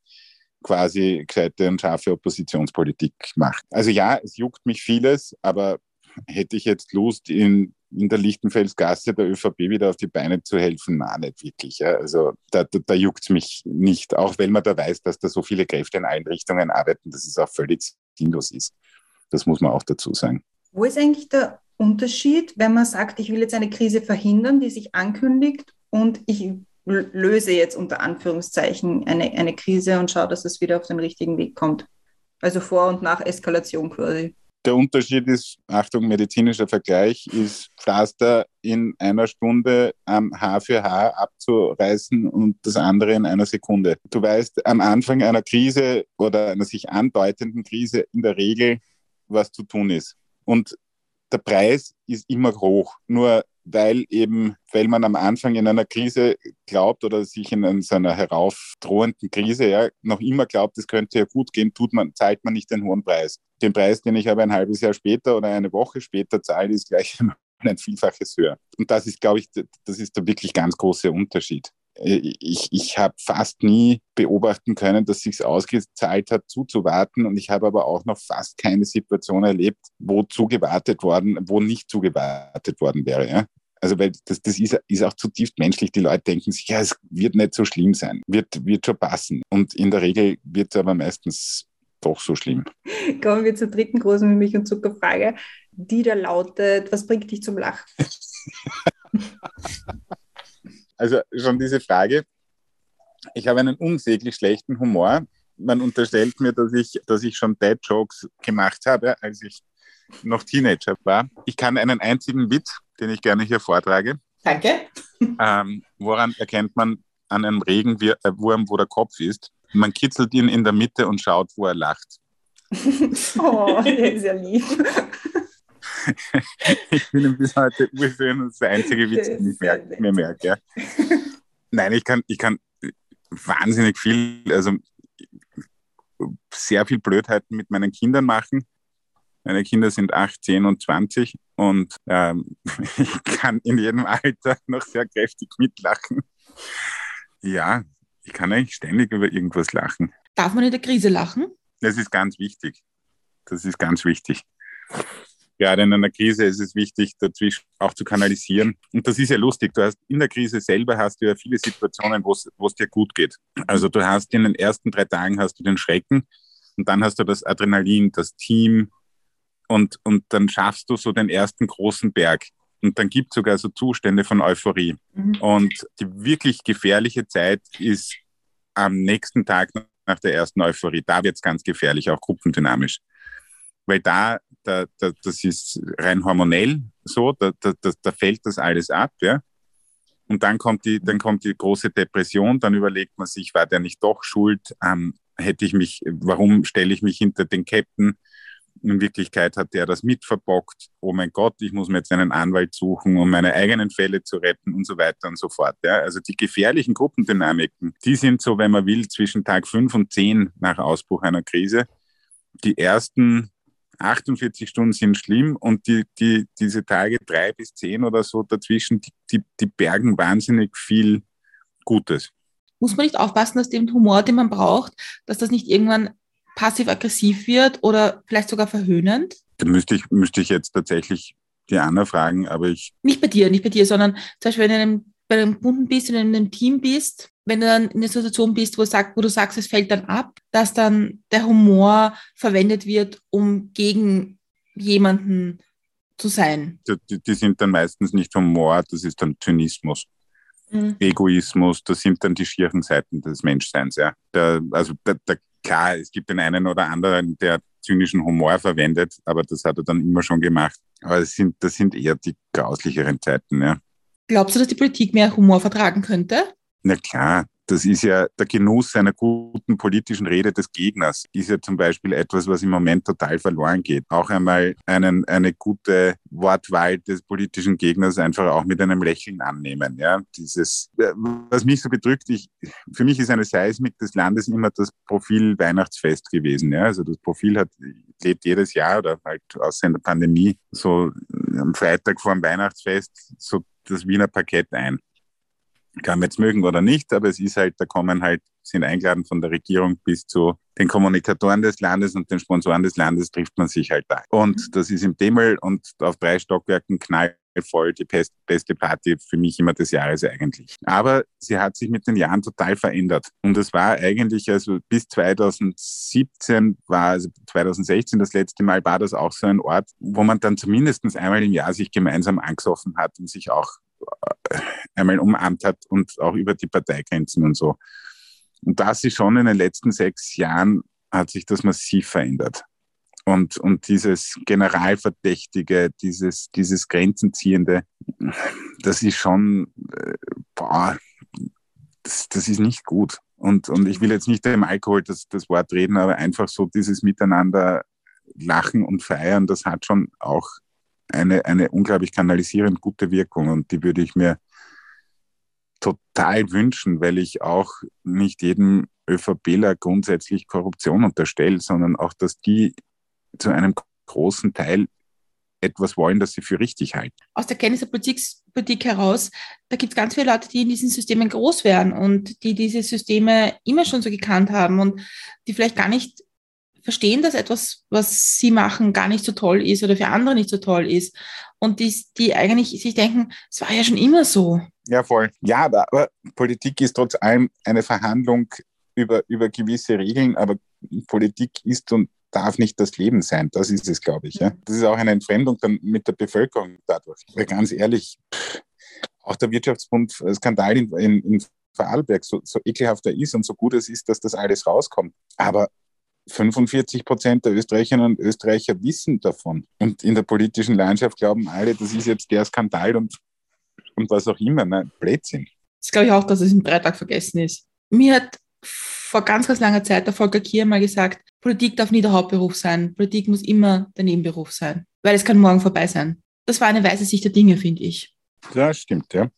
quasi gescheite und scharfe Oppositionspolitik machen. Also ja, es juckt mich vieles, aber hätte ich jetzt Lust, in in der Lichtenfelsgasse der ÖVP wieder auf die Beine zu helfen, na, nicht wirklich. Ja. Also da, da, da juckt es mich nicht, auch wenn man da weiß, dass da so viele Kräfte in allen Richtungen arbeiten, dass es auch völlig sinnlos ist. Das muss man auch dazu sagen. Wo ist eigentlich der Unterschied, wenn man sagt, ich will jetzt eine Krise verhindern, die sich ankündigt und ich löse jetzt unter Anführungszeichen eine, eine Krise und schaue, dass es wieder auf den richtigen Weg kommt? Also vor und nach Eskalation quasi. Der Unterschied ist, Achtung, medizinischer Vergleich, ist Pflaster in einer Stunde am Haar für Haar abzureißen und das andere in einer Sekunde. Du weißt am Anfang einer Krise oder einer sich andeutenden Krise in der Regel, was zu tun ist. Und der Preis ist immer hoch. Nur weil eben, weil man am Anfang in einer Krise glaubt oder sich in so heraufdrohenden Krise ja noch immer glaubt, es könnte ja gut gehen, tut man, zahlt man nicht den hohen Preis. Den Preis, den ich aber ein halbes Jahr später oder eine Woche später zahle, ist gleich ein Vielfaches höher. Und das ist, glaube ich, das ist der wirklich ganz große Unterschied. Ich, ich habe fast nie beobachten können, dass sich ausgezahlt hat, zuzuwarten. Und ich habe aber auch noch fast keine Situation erlebt, wo zugewartet worden, wo nicht zugewartet worden wäre. Ja? Also, weil das, das ist, ist auch zutiefst menschlich. Die Leute denken sich, ja, es wird nicht so schlimm sein, wird, wird schon passen. Und in der Regel wird es aber meistens doch so schlimm. Kommen wir zur dritten großen Milch- und Zuckerfrage, die da lautet, was bringt dich zum Lachen? also schon diese Frage. Ich habe einen unsäglich schlechten Humor. Man unterstellt mir, dass ich, dass ich schon Dead Jokes gemacht habe, als ich noch Teenager war. Ich kann einen einzigen Witz, den ich gerne hier vortrage. Danke. Ähm, woran erkennt man an einem Regenwurm, wo der Kopf ist? Man kitzelt ihn in der Mitte und schaut, wo er lacht. oh, der ist ja lieb. ich bin bis heute urschön das ist der einzige Witz, den ich merk, mir merke. Ja. Nein, ich kann, ich kann wahnsinnig viel, also sehr viel Blödheiten mit meinen Kindern machen. Meine Kinder sind 8, 10 und 20 und ähm, ich kann in jedem Alter noch sehr kräftig mitlachen. Ja, ich kann eigentlich ständig über irgendwas lachen. Darf man in der Krise lachen? Das ist ganz wichtig. Das ist ganz wichtig. Gerade in einer Krise ist es wichtig, dazwischen auch zu kanalisieren. Und das ist ja lustig. Du hast in der Krise selber hast du ja viele Situationen, wo es dir gut geht. Also du hast in den ersten drei Tagen hast du den Schrecken und dann hast du das Adrenalin, das Team, und, und dann schaffst du so den ersten großen Berg. Und dann gibt es sogar so Zustände von Euphorie. Mhm. Und die wirklich gefährliche Zeit ist am nächsten Tag nach der ersten Euphorie. Da wird es ganz gefährlich, auch gruppendynamisch. Weil da, da, da, das ist rein hormonell so, da, da, da, fällt das alles ab, ja. Und dann kommt die, dann kommt die große Depression, dann überlegt man sich, war der nicht doch schuld? Ähm, hätte ich mich, warum stelle ich mich hinter den Captain? In Wirklichkeit hat der das mitverbockt. Oh mein Gott, ich muss mir jetzt einen Anwalt suchen, um meine eigenen Fälle zu retten und so weiter und so fort. Ja, also die gefährlichen Gruppendynamiken, die sind so, wenn man will, zwischen Tag fünf und zehn nach Ausbruch einer Krise. Die ersten 48 Stunden sind schlimm und die, die, diese Tage drei bis zehn oder so dazwischen, die, die, die bergen wahnsinnig viel Gutes. Muss man nicht aufpassen, dass dem Humor, den man braucht, dass das nicht irgendwann passiv-aggressiv wird oder vielleicht sogar verhöhnend? Da müsste ich, müsste ich jetzt tatsächlich die Anna fragen, aber ich. Nicht bei dir, nicht bei dir, sondern zum Beispiel, wenn in einem, bei einem Kunden bist, in einem Team bist, wenn du dann in einer Situation bist, wo, sag, wo du sagst, es fällt dann ab, dass dann der Humor verwendet wird, um gegen jemanden zu sein. Die, die sind dann meistens nicht Humor, das ist dann Zynismus. Mhm. Egoismus, das sind dann die schieren Seiten des Menschseins. Ja. Der, also der, der, klar, es gibt den einen oder anderen, der zynischen Humor verwendet, aber das hat er dann immer schon gemacht. Aber das sind, das sind eher die grauslicheren Zeiten. Ja. Glaubst du, dass die Politik mehr Humor vertragen könnte? Na klar, das ist ja der Genuss einer guten politischen Rede des Gegners, ist ja zum Beispiel etwas, was im Moment total verloren geht. Auch einmal einen, eine gute Wortwahl des politischen Gegners einfach auch mit einem Lächeln annehmen. Ja, dieses, äh, was mich so bedrückt, ich, für mich ist eine Seismik des Landes immer das Profil Weihnachtsfest gewesen. Ja, also das Profil hat, lebt jedes Jahr oder halt außer in der Pandemie so am Freitag vor dem Weihnachtsfest so das Wiener Parkett ein kann man jetzt mögen oder nicht, aber es ist halt, da kommen halt, sind eingeladen von der Regierung bis zu den Kommunikatoren des Landes und den Sponsoren des Landes trifft man sich halt da. Und Mhm. das ist im Demmel und auf drei Stockwerken knallvoll die best, beste Party für mich immer des Jahres eigentlich. Aber sie hat sich mit den Jahren total verändert. Und es war eigentlich, also bis 2017 war, also 2016 das letzte Mal, war das auch so ein Ort, wo man dann zumindest einmal im Jahr sich gemeinsam angesoffen hat und sich auch einmal umarmt hat und auch über die Parteigrenzen und so. Und das ist schon in den letzten sechs Jahren hat sich das massiv verändert. Und, und dieses Generalverdächtige, dieses, dieses Grenzenziehende, das ist schon, äh, boah, das, das ist nicht gut. Und, und ich will jetzt nicht dem Alkohol das, das Wort reden, aber einfach so dieses Miteinander lachen und feiern, das hat schon auch eine, eine unglaublich kanalisierend gute Wirkung und die würde ich mir total wünschen, weil ich auch nicht jedem ÖVPler grundsätzlich Korruption unterstelle, sondern auch, dass die zu einem großen Teil etwas wollen, das sie für richtig halten. Aus der Kenntnis der Politik, Politik heraus, da gibt es ganz viele Leute, die in diesen Systemen groß werden und die diese Systeme immer schon so gekannt haben und die vielleicht gar nicht verstehen, dass etwas, was sie machen, gar nicht so toll ist oder für andere nicht so toll ist. Und die, die eigentlich sich denken, es war ja schon immer so. Ja, voll. Ja, aber, aber Politik ist trotz allem eine Verhandlung über, über gewisse Regeln, aber Politik ist und darf nicht das Leben sein. Das ist es, glaube ich. Ja. Das ist auch eine Entfremdung dann mit der Bevölkerung dadurch. Weil ganz ehrlich, auch der Wirtschaftsbund-Skandal in, in, in Vorarlberg, so, so ekelhaft er ist und so gut es ist, dass das alles rauskommt. Aber 45 Prozent der Österreicherinnen und Österreicher wissen davon. Und in der politischen Landschaft glauben alle, das ist jetzt der Skandal und, und was auch immer. Nein, Blödsinn. Das glaube ich auch, dass es im Dreitag vergessen ist. Mir hat vor ganz, ganz langer Zeit der Volker Kier mal gesagt, Politik darf nie der Hauptberuf sein. Politik muss immer der Nebenberuf sein, weil es kann morgen vorbei sein. Das war eine weise Sicht der Dinge, finde ich. Ja, stimmt, ja.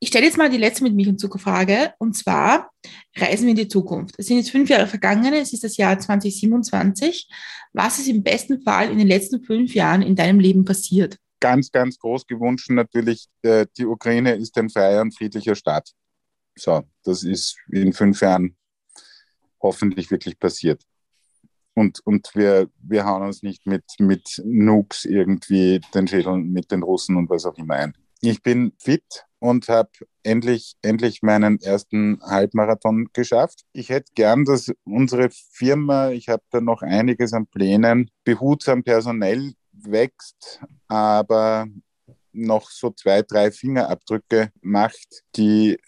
Ich stelle jetzt mal die letzte mit mich und Zucker Frage, und zwar reisen wir in die Zukunft. Es sind jetzt fünf Jahre vergangen, es ist das Jahr 2027. Was ist im besten Fall in den letzten fünf Jahren in deinem Leben passiert? Ganz, ganz groß gewünscht natürlich, äh, die Ukraine ist ein freier und friedlicher Staat. So, das ist in fünf Jahren hoffentlich wirklich passiert. Und, und wir, wir hauen uns nicht mit, mit Nukes irgendwie den Schädel mit den Russen und was auch immer ein. Ich bin fit und habe endlich, endlich meinen ersten Halbmarathon geschafft. Ich hätte gern, dass unsere Firma, ich habe da noch einiges an Plänen, behutsam personell wächst, aber noch so zwei, drei Fingerabdrücke macht, die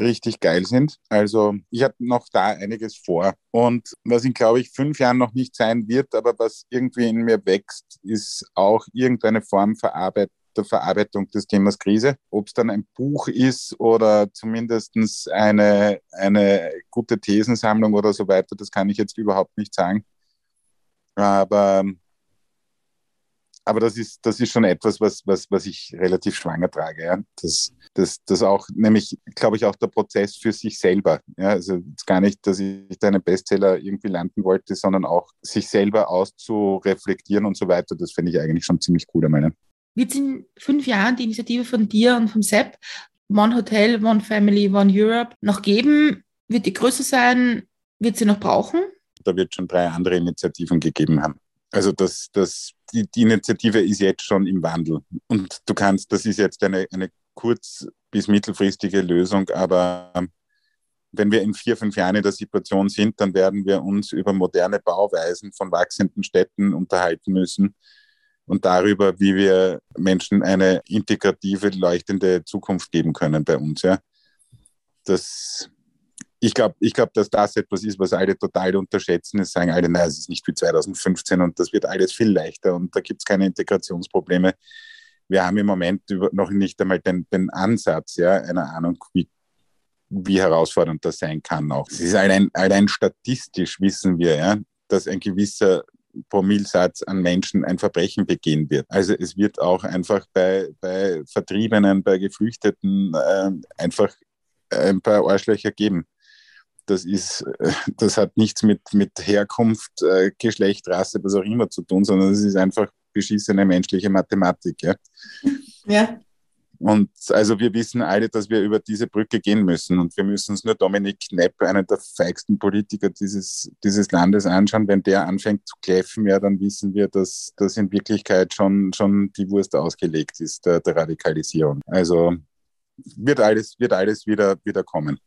richtig geil sind. Also ich habe noch da einiges vor. Und was in, glaube ich, fünf Jahren noch nicht sein wird, aber was irgendwie in mir wächst, ist auch irgendeine Form Verarbeit der Verarbeitung des Themas Krise. Ob es dann ein Buch ist oder zumindest eine, eine gute Thesensammlung oder so weiter, das kann ich jetzt überhaupt nicht sagen. Aber aber das ist, das ist schon etwas, was, was, was ich relativ schwanger trage. Ja? Das, das, das auch, nämlich, glaube ich, auch der Prozess für sich selber. Ja? Also gar nicht, dass ich da einen Bestseller irgendwie landen wollte, sondern auch sich selber auszureflektieren und so weiter. Das finde ich eigentlich schon ziemlich cool, ich meine. Wird es in fünf Jahren die Initiative von dir und vom Sepp, One Hotel, One Family, One Europe, noch geben? Wird die größer sein? Wird sie noch brauchen? Da wird schon drei andere Initiativen gegeben haben. Also das, das, die, die Initiative ist jetzt schon im Wandel. Und du kannst, das ist jetzt eine, eine kurz- bis mittelfristige Lösung, aber wenn wir in vier, fünf Jahren in der Situation sind, dann werden wir uns über moderne Bauweisen von wachsenden Städten unterhalten müssen und darüber, wie wir Menschen eine integrative, leuchtende Zukunft geben können bei uns. Ja. Das, ich glaube, ich glaub, dass das etwas ist, was alle total unterschätzen. Es sagen alle, nein, es ist nicht wie 2015 und das wird alles viel leichter und da gibt es keine Integrationsprobleme. Wir haben im Moment noch nicht einmal den, den Ansatz, ja, einer Ahnung, wie, wie herausfordernd das sein kann auch. Es ist allein, allein statistisch wissen wir, ja, dass ein gewisser Promillsatz an Menschen ein Verbrechen begehen wird. Also es wird auch einfach bei, bei Vertriebenen, bei Geflüchteten äh, einfach ein paar Arschlöcher geben das ist, äh, das hat nichts mit, mit Herkunft, äh, Geschlecht, Rasse, was auch immer zu tun, sondern es ist einfach beschissene menschliche Mathematik. Ja. ja. Und also wir wissen alle, dass wir über diese Brücke gehen müssen. Und wir müssen uns nur Dominik Knepp, einen der feigsten Politiker dieses, dieses Landes, anschauen. Wenn der anfängt zu kläffen, ja, dann wissen wir, dass das in Wirklichkeit schon, schon die Wurst ausgelegt ist, der, der Radikalisierung. Also wird alles, wird alles wieder, wieder kommen.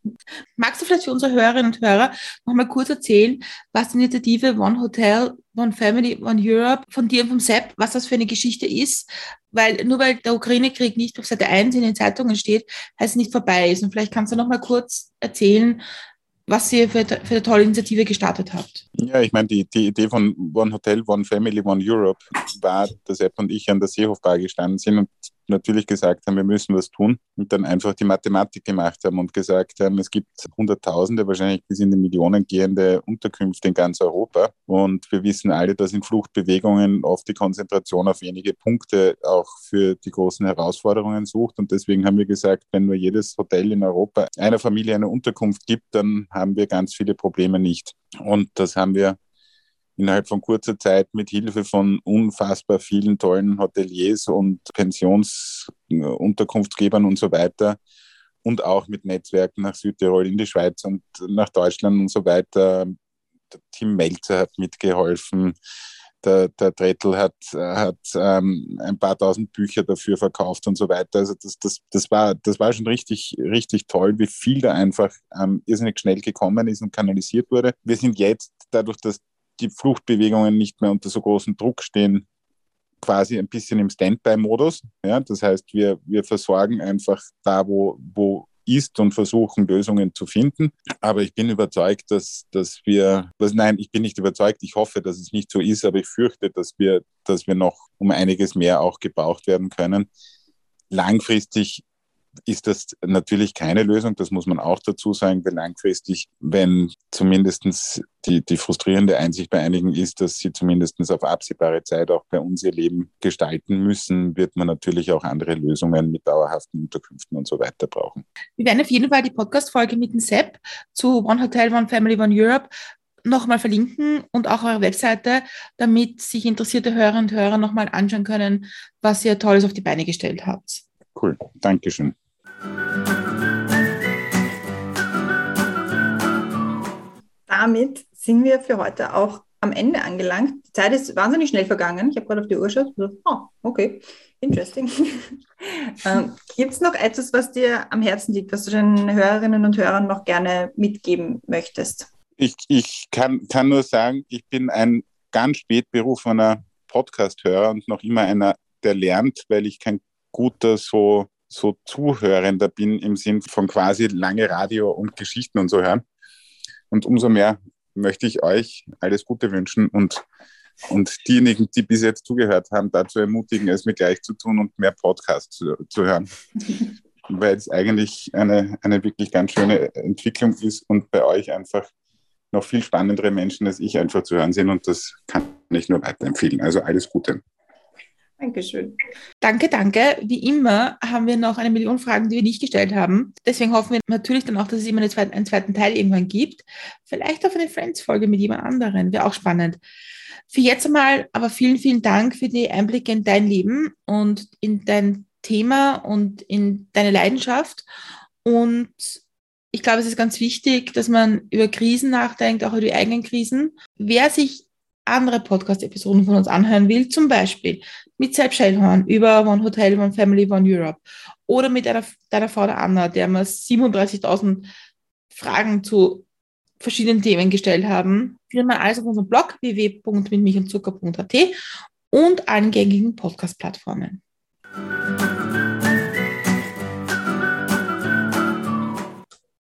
Magst du vielleicht für unsere Hörerinnen und Hörer noch mal kurz erzählen, was die Initiative One Hotel, One Family, One Europe von dir und vom Sepp, was das für eine Geschichte ist? Weil nur weil der Ukraine-Krieg nicht auf Seite 1 in den Zeitungen steht, heißt es nicht vorbei ist. Und vielleicht kannst du noch mal kurz erzählen, was ihr für, für eine tolle Initiative gestartet habt. Ja, ich meine, die, die Idee von One Hotel, One Family, One Europe war, dass Sepp und ich an der Seehofbar gestanden sind und natürlich gesagt haben, wir müssen was tun und dann einfach die Mathematik gemacht haben und gesagt haben, es gibt Hunderttausende, wahrscheinlich bis in die Millionen gehende Unterkünfte in ganz Europa. Und wir wissen alle, dass in Fluchtbewegungen oft die Konzentration auf wenige Punkte auch für die großen Herausforderungen sucht. Und deswegen haben wir gesagt, wenn nur jedes Hotel in Europa einer Familie eine Unterkunft gibt, dann haben wir ganz viele Probleme nicht. Und das haben wir innerhalb von kurzer Zeit mit Hilfe von unfassbar vielen tollen Hoteliers und Pensionsunterkunftsgebern und so weiter und auch mit Netzwerken nach Südtirol, in die Schweiz und nach Deutschland und so weiter. Der Tim Melzer hat mitgeholfen. Der, der Drettel hat, hat ähm, ein paar tausend Bücher dafür verkauft und so weiter. Also das, das, das, war, das war schon richtig, richtig toll, wie viel da einfach ähm, irrsinnig schnell gekommen ist und kanalisiert wurde. Wir sind jetzt, dadurch, dass die Fluchtbewegungen nicht mehr unter so großem Druck stehen, quasi ein bisschen im Standby-Modus. Ja, das heißt, wir, wir versorgen einfach da, wo, wo ist und versuchen Lösungen zu finden. Aber ich bin überzeugt, dass, dass wir, was, nein, ich bin nicht überzeugt, ich hoffe, dass es nicht so ist, aber ich fürchte, dass wir, dass wir noch um einiges mehr auch gebraucht werden können. Langfristig ist das natürlich keine Lösung, das muss man auch dazu sagen, weil langfristig, wenn zumindest die, die frustrierende Einsicht bei einigen ist, dass sie zumindest auf absehbare Zeit auch bei uns ihr Leben gestalten müssen, wird man natürlich auch andere Lösungen mit dauerhaften Unterkünften und so weiter brauchen. Wir werden auf jeden Fall die Podcast-Folge mit dem Sepp zu One Hotel, One Family, One Europe nochmal verlinken und auch eure Webseite, damit sich interessierte Hörerinnen und Hörer nochmal anschauen können, was ihr Tolles auf die Beine gestellt habt. Cool, Dankeschön. Damit sind wir für heute auch am Ende angelangt. Die Zeit ist wahnsinnig schnell vergangen. Ich habe gerade auf die Uhr geschaut. Oh, okay, interesting. ähm, Gibt es noch etwas, was dir am Herzen liegt, was du den Hörerinnen und Hörern noch gerne mitgeben möchtest? Ich, ich kann, kann nur sagen, ich bin ein ganz spät berufener Podcast-Hörer und noch immer einer, der lernt, weil ich kein guter so, so Zuhörender bin im Sinn von quasi lange Radio und Geschichten und so hören. Und umso mehr möchte ich euch alles Gute wünschen und, und diejenigen, die bis jetzt zugehört haben, dazu ermutigen, es mir gleich zu tun und mehr Podcasts zu, zu hören. Weil es eigentlich eine, eine wirklich ganz schöne Entwicklung ist und bei euch einfach noch viel spannendere Menschen als ich einfach zu hören sind und das kann ich nur weiterempfehlen. Also alles Gute. Dankeschön. Danke, danke. Wie immer haben wir noch eine Million Fragen, die wir nicht gestellt haben. Deswegen hoffen wir natürlich dann auch, dass es immer einen zweiten Teil irgendwann gibt. Vielleicht auf eine Friends-Folge mit jemand anderen. Wäre auch spannend. Für jetzt einmal aber vielen, vielen Dank für die Einblicke in dein Leben und in dein Thema und in deine Leidenschaft. Und ich glaube, es ist ganz wichtig, dass man über Krisen nachdenkt, auch über die eigenen Krisen. Wer sich andere Podcast-Episoden von uns anhören will, zum Beispiel mit Sepp Schellhorn über One Hotel, One Family, One Europe oder mit einer, deiner Frau der Anna, der wir 37.000 Fragen zu verschiedenen Themen gestellt haben, findet man alles auf unserem Blog www.mitmilchundzucker.at und allen gängigen Podcast-Plattformen.